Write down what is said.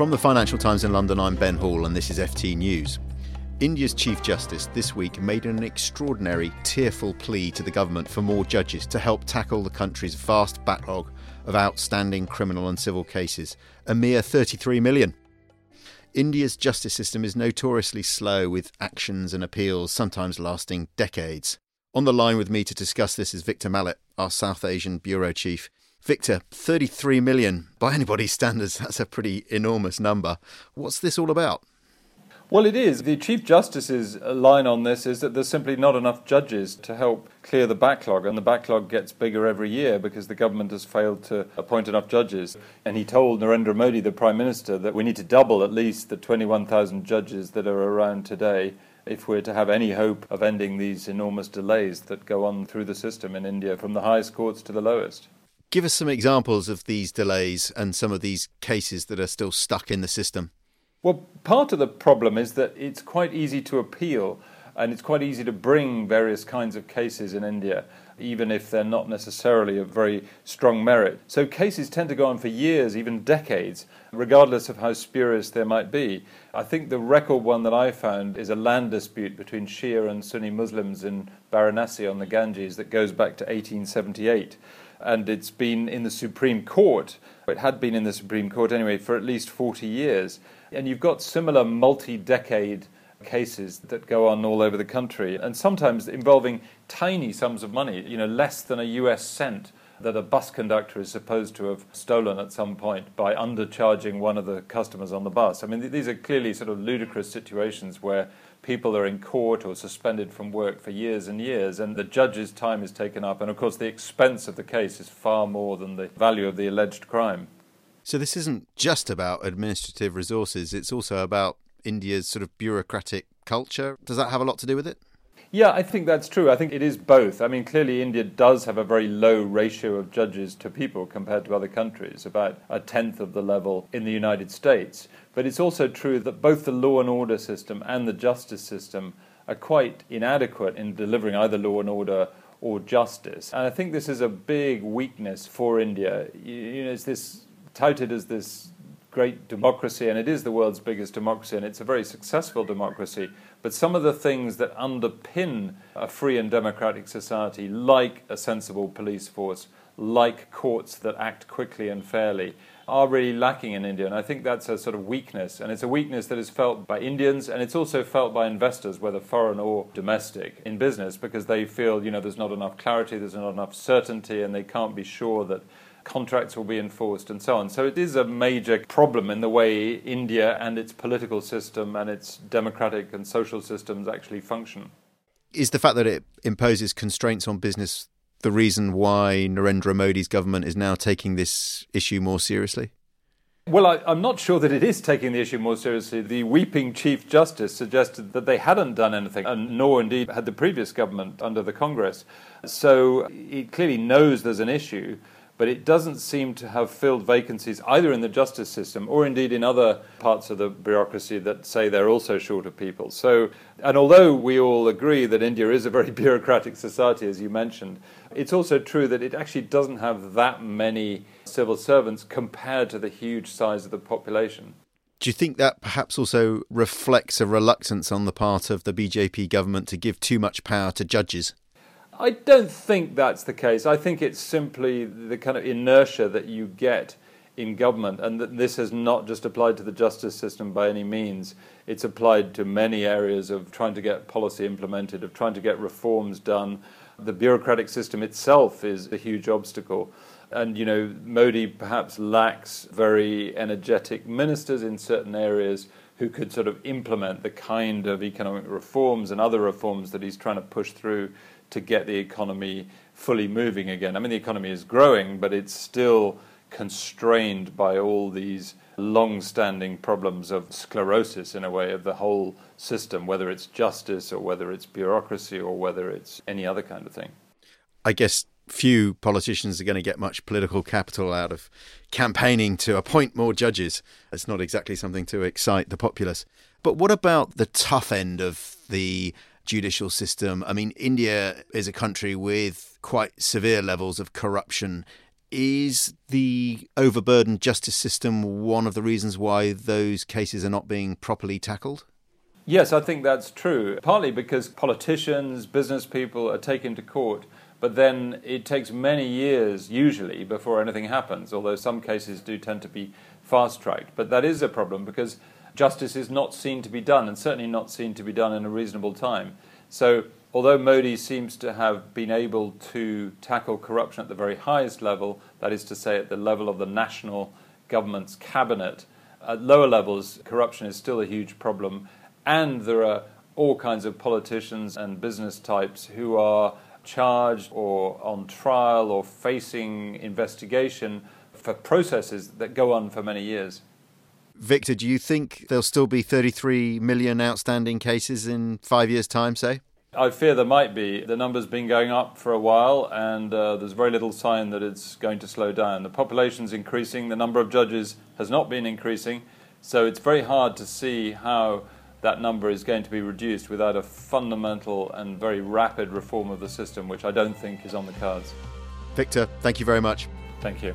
From the Financial Times in London, I'm Ben Hall, and this is FT News. India's Chief Justice this week made an extraordinary, tearful plea to the government for more judges to help tackle the country's vast backlog of outstanding criminal and civil cases, a mere 33 million. India's justice system is notoriously slow with actions and appeals sometimes lasting decades. On the line with me to discuss this is Victor Mallet, our South Asian Bureau Chief. Victor, 33 million. By anybody's standards, that's a pretty enormous number. What's this all about? Well, it is. The Chief Justice's line on this is that there's simply not enough judges to help clear the backlog, and the backlog gets bigger every year because the government has failed to appoint enough judges. And he told Narendra Modi, the Prime Minister, that we need to double at least the 21,000 judges that are around today if we're to have any hope of ending these enormous delays that go on through the system in India from the highest courts to the lowest. Give us some examples of these delays and some of these cases that are still stuck in the system. Well, part of the problem is that it's quite easy to appeal and it's quite easy to bring various kinds of cases in India, even if they're not necessarily of very strong merit. So cases tend to go on for years, even decades, regardless of how spurious they might be. I think the record one that I found is a land dispute between Shia and Sunni Muslims in Varanasi on the Ganges that goes back to 1878 and it's been in the Supreme Court. It had been in the Supreme Court anyway for at least 40 years. And you've got similar multi decade cases that go on all over the country, and sometimes involving tiny sums of money, you know, less than a US cent that a bus conductor is supposed to have stolen at some point by undercharging one of the customers on the bus. I mean, these are clearly sort of ludicrous situations where people are in court or suspended from work for years and years, and the judge's time is taken up. And of course, the expense of the case is far more than the value of the alleged crime. So this isn't just about administrative resources, it's also about India's sort of bureaucratic culture. Does that have a lot to do with it? Yeah, I think that's true. I think it is both. I mean, clearly, India does have a very low ratio of judges to people compared to other countries, about a tenth of the level in the United States. But it's also true that both the law and order system and the justice system are quite inadequate in delivering either law and order or justice. And I think this is a big weakness for India. You know, it's this touted as this great democracy, and it is the world's biggest democracy, and it's a very successful democracy. But some of the things that underpin a free and democratic society, like a sensible police force, like courts that act quickly and fairly, are really lacking in India. And I think that's a sort of weakness. And it's a weakness that is felt by Indians and it's also felt by investors, whether foreign or domestic, in business, because they feel, you know, there's not enough clarity, there's not enough certainty, and they can't be sure that contracts will be enforced, and so on. So it is a major problem in the way India and its political system and its democratic and social systems actually function. Is the fact that it imposes constraints on business the reason why Narendra Modi's government is now taking this issue more seriously? Well, I, am not sure that it is taking the issue more seriously. The weeping Chief Justice suggested that they hadn't done anything, and nor indeed had the previous government under the Congress. So it clearly knows there's an issue but it doesn't seem to have filled vacancies either in the justice system or indeed in other parts of the bureaucracy that say they're also short of people. So, and although we all agree that India is a very bureaucratic society, as you mentioned, it's also true that it actually doesn't have that many civil servants compared to the huge size of the population. Do you think that perhaps also reflects a reluctance on the part of the BJP government to give too much power to judges? I don't think that's the case. I think it's simply the kind of inertia that you get in government, and that this has not just applied to the justice system by any means. It's applied to many areas of trying to get policy implemented, of trying to get reforms done. The bureaucratic system itself is a huge obstacle. And, you know, Modi perhaps lacks very energetic ministers in certain areas who could sort of implement the kind of economic reforms and other reforms that he's trying to push through to get the economy fully moving again. I mean, the economy is growing, but it's still constrained by all these long standing problems of sclerosis, in a way, of the whole system, whether it's justice or whether it's bureaucracy or whether it's any other kind of thing. I guess few politicians are going to get much political capital out of campaigning to appoint more judges. It's not exactly something to excite the populace. But what about the tough end of the judicial system. I mean, India is a country with quite severe levels of corruption. Is the overburdened justice system one of the reasons why those cases are not being properly tackled? Yes, I think that's true. Partly because politicians, business people are taken to court, but then it takes many years, usually, before anything happens, although some cases do tend to be fast tracked. But that is a problem because justice is not seen to be done, and certainly not seen to be done in a reasonable time. So, although Modi seems to have been able to tackle corruption at the very highest level, that is to say, at the level of the national government's cabinet, at lower levels, corruption is still a huge problem and there are all kinds of politicians and business types who are charged or on trial or facing investigation for processes that go on for many years. Victor, do you think there'll still be 33 million outstanding cases in five years' time, say? I fear there might be. The number's been going up for a while, and uh, there's very little sign that it's going to slow down. The population's increasing, the number of judges has not been increasing, so it's very hard to see how that number is going to be reduced without a fundamental and very rapid reform of the system, which I don't think is on the cards. Victor, thank you very much. Thank you.